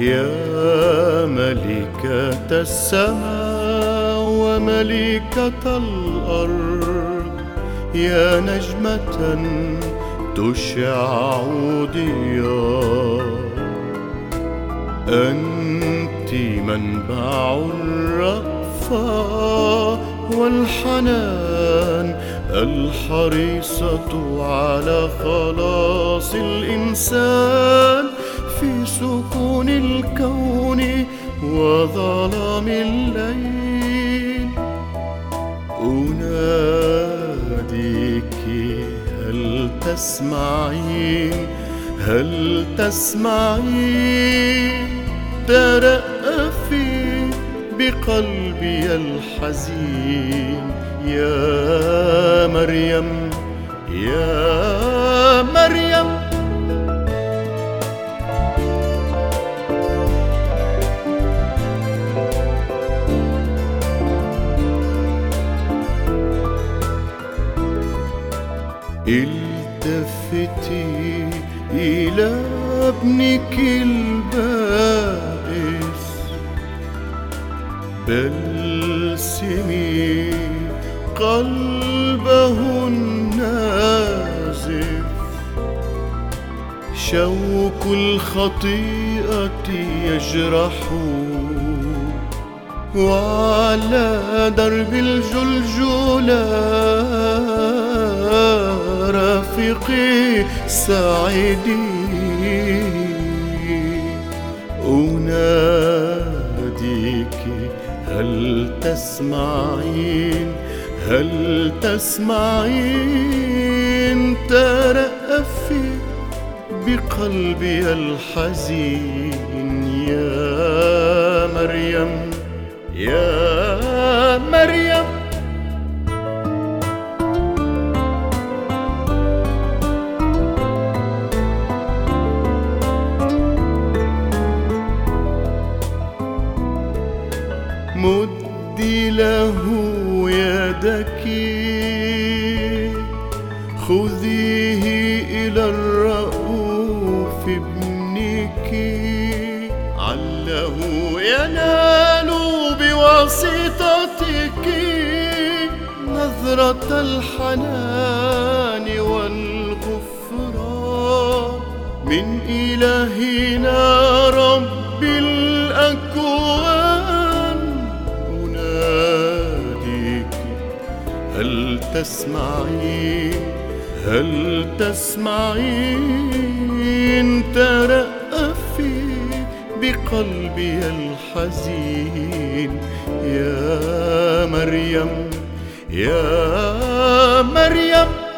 يا ملكة السماء وملكة الأرض يا نجمة تشع ضياء أنت منبع الرأفة والحنان الحريصة على خلاص الإنسان. في سكون الكون وظلام الليل. أناديك هل تسمعين هل تسمعين ترأفي بقلبي الحزين. يا مريم يا مريم. التفتي إلى ابنك البائس بلسمي قلبه النازف. شوك الخطيئة يجرح. وعلى درب الجلجلة رفيقي سعيدي أناديك هل تسمعين؟ هل تسمعين؟ ترأفي بقلبي الحزين. يا مريم يا مريم. له يدك. خذيه إلى الرؤوف ابنك. عله ينال بواسطتك نظرة الحنان والغفران. من إلهنا تسمعين هل تسمعين ترأفي بقلبي الحزين؟ يا مريم يا مريم.